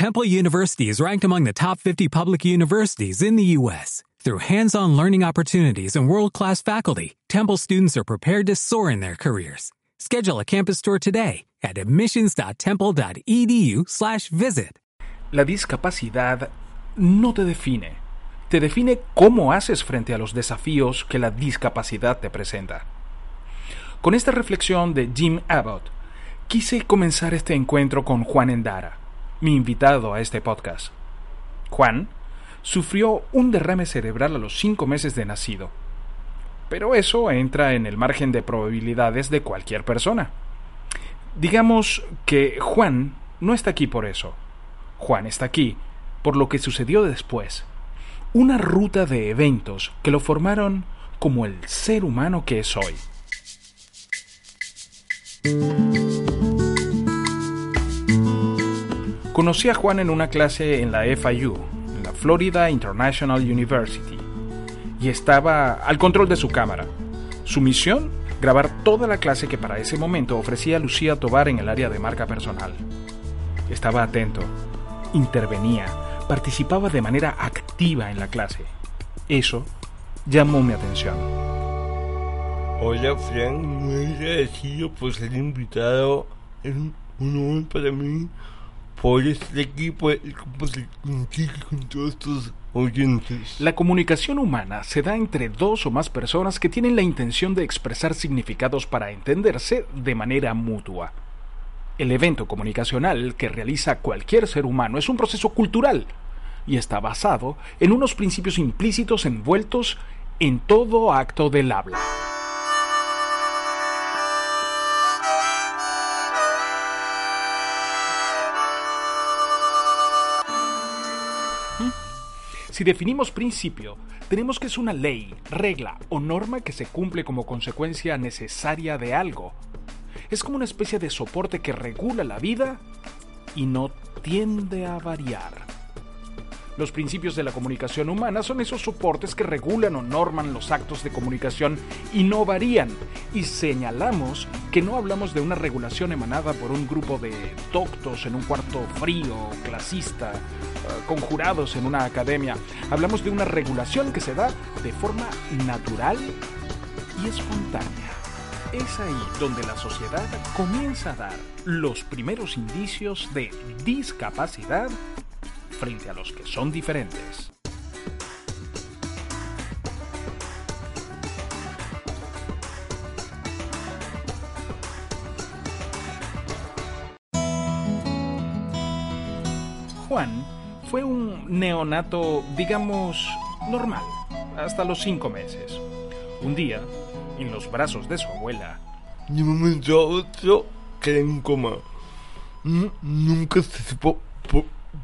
Temple University is ranked among the top 50 public universities in the U.S. Through hands-on learning opportunities and world-class faculty, Temple students are prepared to soar in their careers. Schedule a campus tour today at admissions.temple.edu/visit. La discapacidad no te define. Te define cómo haces frente a los desafíos que la discapacidad te presenta. Con esta reflexión de Jim Abbott, quise comenzar este encuentro con Juan Endara, mi invitado a este podcast. Juan sufrió un derrame cerebral a los cinco meses de nacido, pero eso entra en el margen de probabilidades de cualquier persona. Digamos que Juan no está aquí por eso. Juan está aquí por lo que sucedió después. Una ruta de eventos que lo formaron como el ser humano que es hoy. Conocí a Juan en una clase en la FIU, en la Florida International University, y estaba al control de su cámara. Su misión, grabar toda la clase que para ese momento ofrecía Lucía Tobar en el área de marca personal. Estaba atento, intervenía, participaba de manera activa en la clase. Eso llamó mi atención. Hola Frank, muy agradecido por ser invitado. Es un honor para mí por contigo y con todos oyentes. La comunicación humana se da entre dos o más personas que tienen la intención de expresar significados para entenderse de manera mutua. El evento comunicacional que realiza cualquier ser humano es un proceso cultural y está basado en unos principios implícitos envueltos en todo acto del habla. Si definimos principio, tenemos que es una ley, regla o norma que se cumple como consecuencia necesaria de algo. Es como una especie de soporte que regula la vida y no tiende a variar. Los principios de la comunicación humana son esos soportes que regulan o norman los actos de comunicación y no varían. Y señalamos que no hablamos de una regulación emanada por un grupo de doctos en un cuarto frío, clasista, eh, conjurados en una academia. Hablamos de una regulación que se da de forma natural y espontánea. Es ahí donde la sociedad comienza a dar los primeros indicios de discapacidad frente a los que son diferentes. Juan fue un neonato, digamos, normal, hasta los cinco meses. Un día, en los brazos de su abuela, De un momento a otro quedé en coma. Nunca se supo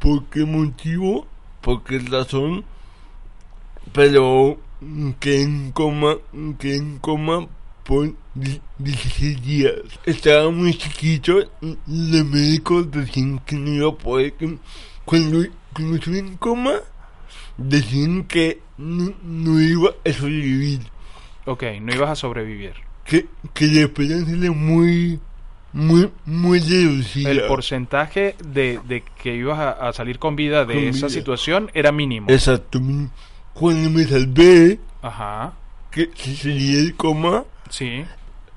por, qué motivo, por qué razón, pero quedé en coma, quedé en coma por di- 16 días. Estaba muy chiquito, y los médicos decían que no iba a poder, que cuando, cuando estuve en coma, decían que no, no iba a sobrevivir. ok, no ibas a sobrevivir. que, que la esperanza era muy, muy, muy reducida. El porcentaje de, de que ibas a, a salir con vida de Con esa vida. situación era mínimo. Exacto. Cuando me salvé, Ajá, que salí del coma, sí.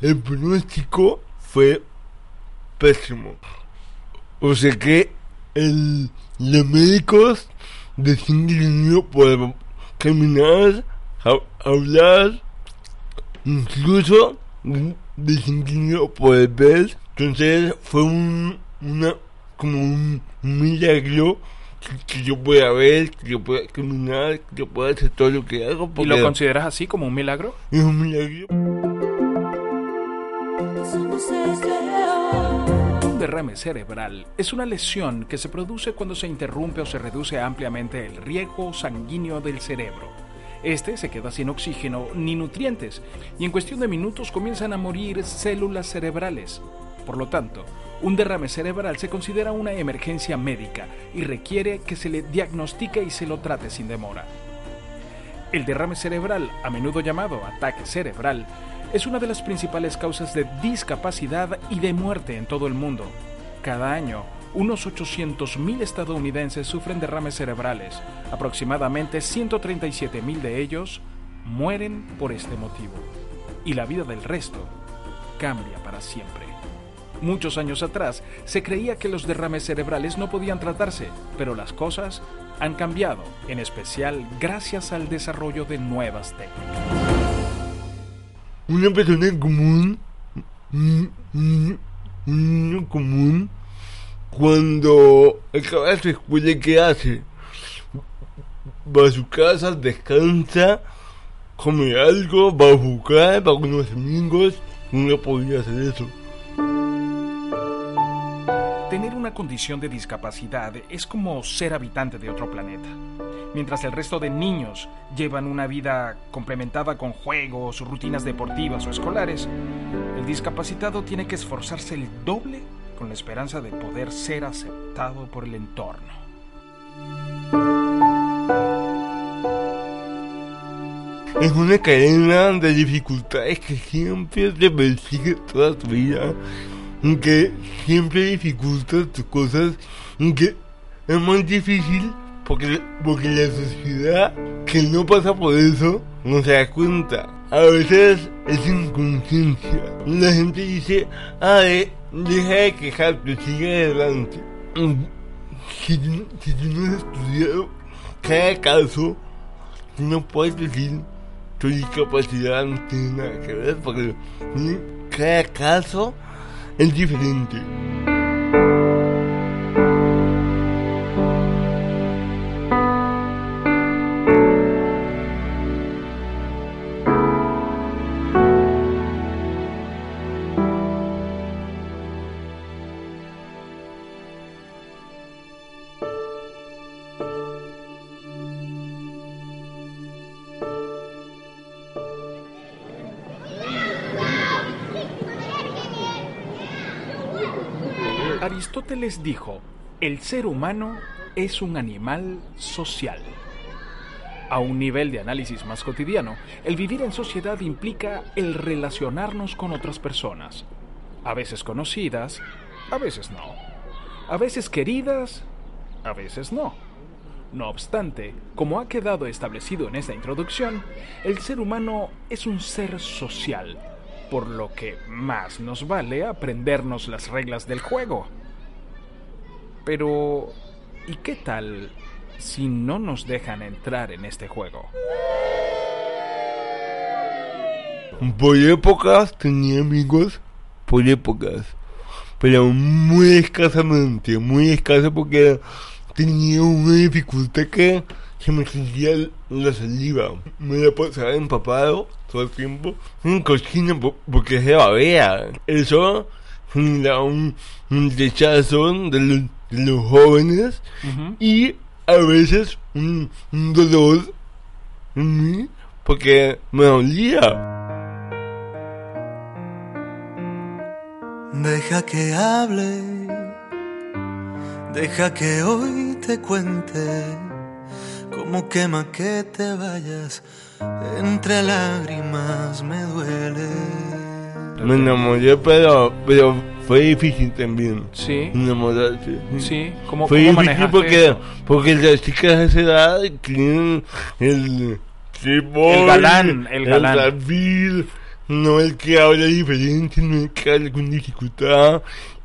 el pronóstico fue pésimo. O sea que el, los médicos decían que no iba a poder caminar, ha- hablar, incluso iba a poder ver. Entonces fue un, una, como un milagro que, que yo pueda ver, que yo pueda caminar, que yo pueda hacer todo lo que hago. ¿Y lo consideras así como un milagro? es un milagro. Un derrame cerebral es una lesión que se produce cuando se interrumpe o se reduce ampliamente el riego sanguíneo del cerebro. Este se queda sin oxígeno ni nutrientes y en cuestión de minutos comienzan a morir células cerebrales. Por lo tanto, un derrame cerebral se considera una emergencia médica y requiere que se le diagnostique y se lo trate sin demora. El derrame cerebral, a menudo llamado ataque cerebral, es una de las principales causas de discapacidad y de muerte en todo el mundo. Cada año, unos 800.000 estadounidenses sufren derrames cerebrales. Aproximadamente 137.000 de ellos mueren por este motivo. Y la vida del resto cambia para siempre. Muchos años atrás se creía que los derrames cerebrales no podían tratarse, pero las cosas han cambiado, en especial gracias al desarrollo de nuevas técnicas. Una persona común, común, cuando acaba su escuela, ¿qué hace? Va a su casa, descansa, come algo, va a jugar, va con los amigos, no podía hacer eso. Tener una condición de discapacidad es como ser habitante de otro planeta. Mientras el resto de niños llevan una vida complementada con juegos, rutinas deportivas o escolares, el discapacitado tiene que esforzarse el doble con la esperanza de poder ser aceptado por el entorno. Es una cadena de dificultades que siempre te persigue toda tu vida, que siempre dificulta tus cosas, que es más difícil porque, porque la sociedad que no pasa por eso no se da cuenta. A veces es inconsciencia. La gente dice, de- deja de quejarte, sigue adelante. Si, tú- si tú no has estudiado cada caso, tú no puedes decir tu discapacidad no tiene nada que ver porque mm, cada caso es diferente. Aristóteles dijo, el ser humano es un animal social. A un nivel de análisis más cotidiano, el vivir en sociedad implica el relacionarnos con otras personas, a veces conocidas, a veces no, a veces queridas, a veces no. No obstante, como ha quedado establecido en esta introducción, el ser humano es un ser social, por lo que más nos vale aprendernos las reglas del juego. Pero, ¿y qué tal si no nos dejan entrar en este juego? Por épocas tenía amigos, por épocas, pero muy escasamente, muy escaso porque tenía una dificultad que se me sentía la saliva. Me la pasaba empapado todo el tiempo en cocina po- porque se babea. Eso genera un, un rechazo de los, los jóvenes y a veces un, un dolor en mí porque me dolía. Deja que hable, deja que hoy te cuente cómo quema que te vayas, entre lágrimas me duele. Me enamoré, pero, pero fue difícil también. Sí, Enamorarse. sí. ¿Cómo, Fue cómo difícil porque, eso? porque las chicas de esa edad tienen el... El galán, el galán. David, no el que habla diferente, no el que habla con dificultad.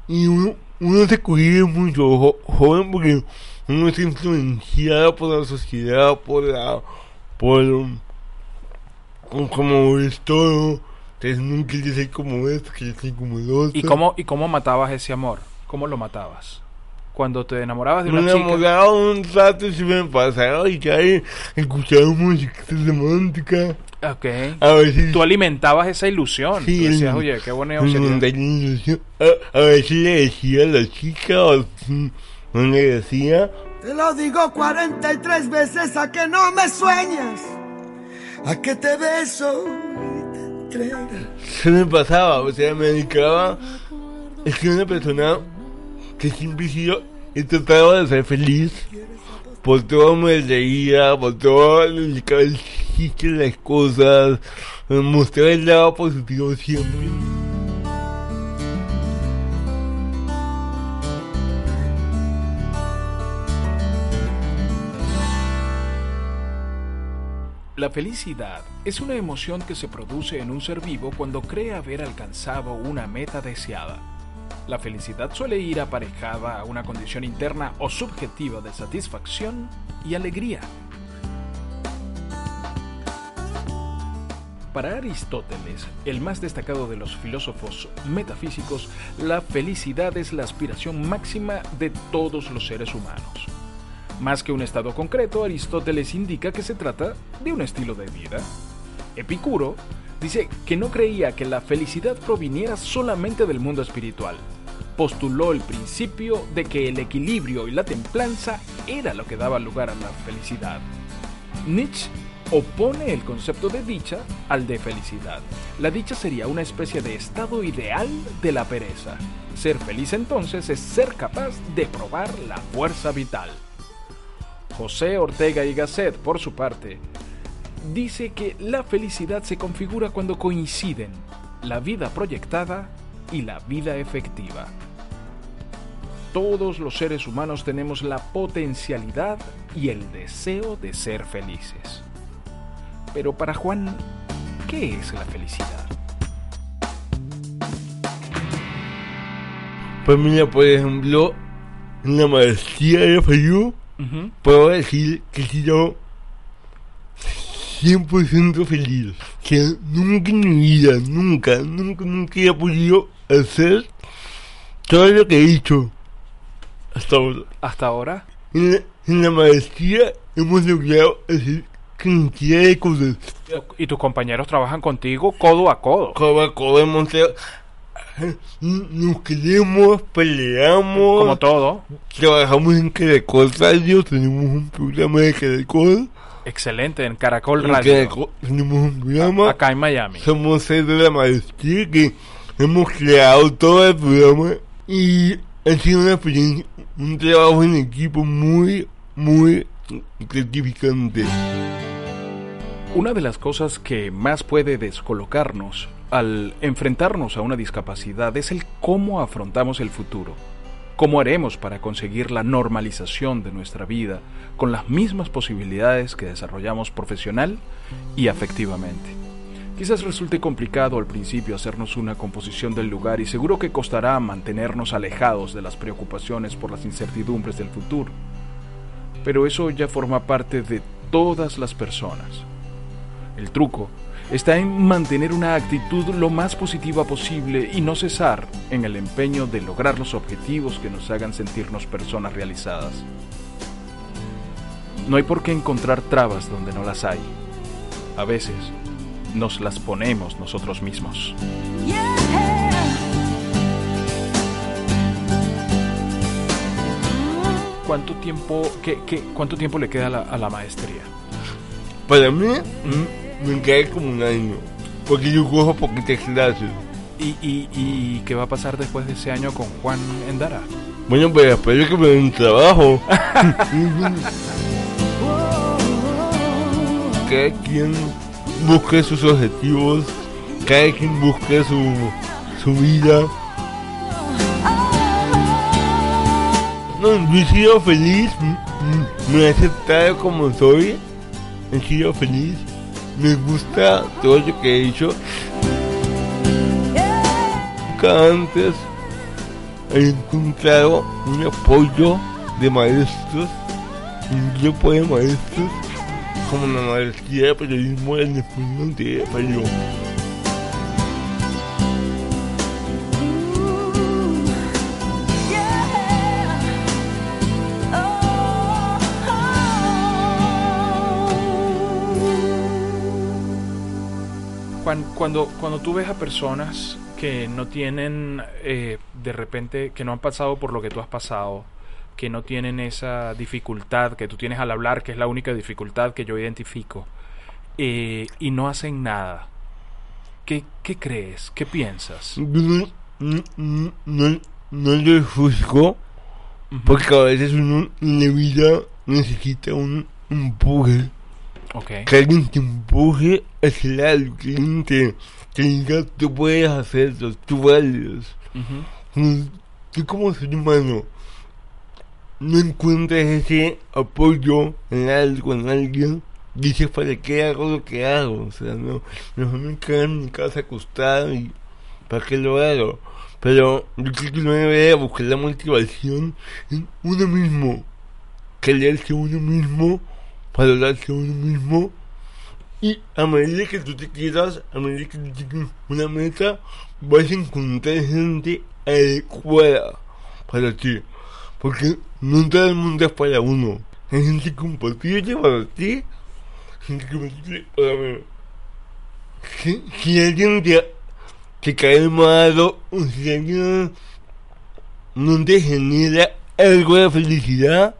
Y uno, uno se cohibe mucho jo- joven porque uno está influenciado por la sociedad, por la... por... como es todo. Entonces no quieres ser como esto, quieres ser como el otro. ¿Y cómo, ¿Y cómo matabas ese amor? ¿Cómo lo matabas? Cuando te enamorabas de Me una chica... enamoraba un rato y se me pasaba y ya escuchaba música romántica. Ok. A veces... Tú alimentabas esa ilusión. Sí, Tú decías, oye, qué bonito sería. tenía ilusión. A, a veces le decía a la chica o no le decía. Te lo digo 43 veces a que no me sueñas, a que te beso. Se me pasaba, o sea, me dedicaba. Es que una persona que siempre he sido he tratado de ser feliz. Por todo me reía, por todo le dedicaba el chiste, las cosas. Me mostraba el lado positivo siempre. La felicidad es una emoción que se produce en un ser vivo cuando cree haber alcanzado una meta deseada. La felicidad suele ir aparejada a una condición interna o subjetiva de satisfacción y alegría. Para Aristóteles, el más destacado de los filósofos metafísicos, la felicidad es la aspiración máxima de todos los seres humanos. Más que un estado concreto, Aristóteles indica que se trata de un estilo de vida. Epicuro dice que no creía que la felicidad proviniera solamente del mundo espiritual. Postuló el principio de que el equilibrio y la templanza era lo que daba lugar a la felicidad. Nietzsche opone el concepto de dicha al de felicidad. La dicha sería una especie de estado ideal de la pereza. Ser feliz entonces es ser capaz de probar la fuerza vital. José Ortega y Gasset, por su parte, dice que la felicidad se configura cuando coinciden la vida proyectada y la vida efectiva. Todos los seres humanos tenemos la potencialidad y el deseo de ser felices. Pero para Juan, ¿qué es la felicidad? Pues mira, por ejemplo, la maestría de Puedo decir que he sido 100% feliz. Que nunca en mi vida, nunca, nunca, nunca he podido hacer todo lo que he hecho hasta ahora. Hasta ahora, En la, en la maestría hemos logrado hacer cantidad de cosas. y tus compañeros trabajan contigo codo a codo. Coba, coba, hemos tra- nos queremos, peleamos, Como todo. trabajamos en Caracol Radio, tenemos un programa de Caracol. Excelente, en Caracol En Radio. Caracol tenemos un programa. Acá en Miami. Somos seis de la maestría que hemos creado todo el programa y ha sido una experiencia, un trabajo en equipo muy, muy gratificante. Una de las cosas que más puede descolocarnos al enfrentarnos a una discapacidad es el cómo afrontamos el futuro. ¿Cómo haremos para conseguir la normalización de nuestra vida con las mismas posibilidades que desarrollamos profesional y afectivamente? Quizás resulte complicado al principio hacernos una composición del lugar y seguro que costará mantenernos alejados de las preocupaciones por las incertidumbres del futuro. Pero eso ya forma parte de todas las personas. El truco está en mantener una actitud lo más positiva posible y no cesar en el empeño de lograr los objetivos que nos hagan sentirnos personas realizadas. No hay por qué encontrar trabas donde no las hay. A veces nos las ponemos nosotros mismos. ¿Cuánto tiempo, qué- qué- cuánto tiempo le queda a la, a la maestría? Para mí, mm, me cae como un año, porque yo cojo poquitas clases. ¿Y, y, y qué va a pasar después de ese año con Juan Endara? Bueno, pues espero que me den un trabajo. cada quien busque sus objetivos, cada quien busque su, su vida. No, yo he sido feliz, m- m- me he aceptado como soy, he sido feliz, me gusta todo lo que he hecho. Nunca antes he encontrado un apoyo de maestros, un grupo de maestros, como la maestría de periodismo en el mundo de Perú. Cuando, cuando tú ves a personas que no tienen, eh, de repente, que no han pasado por lo que tú has pasado, que no tienen esa dificultad que tú tienes al hablar, que es la única dificultad que yo identifico, eh, y no hacen nada, ¿qué, qué crees? ¿Qué piensas? Yo no, no, no, no, no lo juzgo, porque a veces uno en la vida necesita un empuje, Ok. que alguien te empuje a hacer algo, que alguien te, te diga, tú puedes hacerlo, tú vales. Cuando tú como ser humano no encuentras ese apoyo en algo, en alguien, dices, ¿para qué hago lo que hago? O sea, no, mejor me quedo en mi casa acostado y ¿para qué lo hago? Pero yo creo que uno debe buscar la motivación en uno mismo, quererse uno mismo, valorarse uno mismo y a medida que tú te quieras, a medida que tú tienes una meta, vas a encontrar gente adecuada para ti. Porque no todo el mundo es para uno. Hay gente compatible para ti, gente compatible para mí. Si, si alguien te, te cae mal o si alguien no te genera algo de felicidad,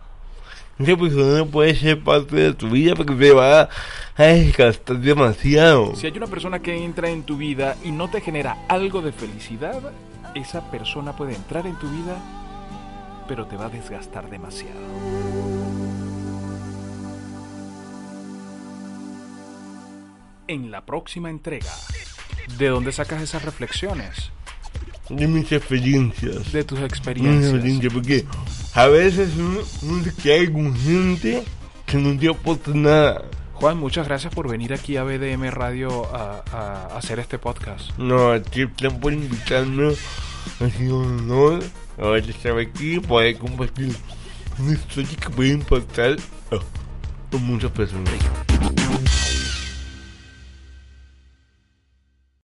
persona puede ser parte de tu vida porque te va a desgastar demasiado. Si hay una persona que entra en tu vida y no te genera algo de felicidad, esa persona puede entrar en tu vida, pero te va a desgastar demasiado. En la próxima entrega, ¿de dónde sacas esas reflexiones? De mis experiencias. De tus Mis experiencias. experiencias, porque a veces uno, uno se queda con gente que no te aporta nada. Juan, muchas gracias por venir aquí a BDM Radio a, a hacer este podcast. No, a ti por invitarme. Ha sido un honor haber estar aquí y poder compartir una historia que puede impactar a, a muchas personas.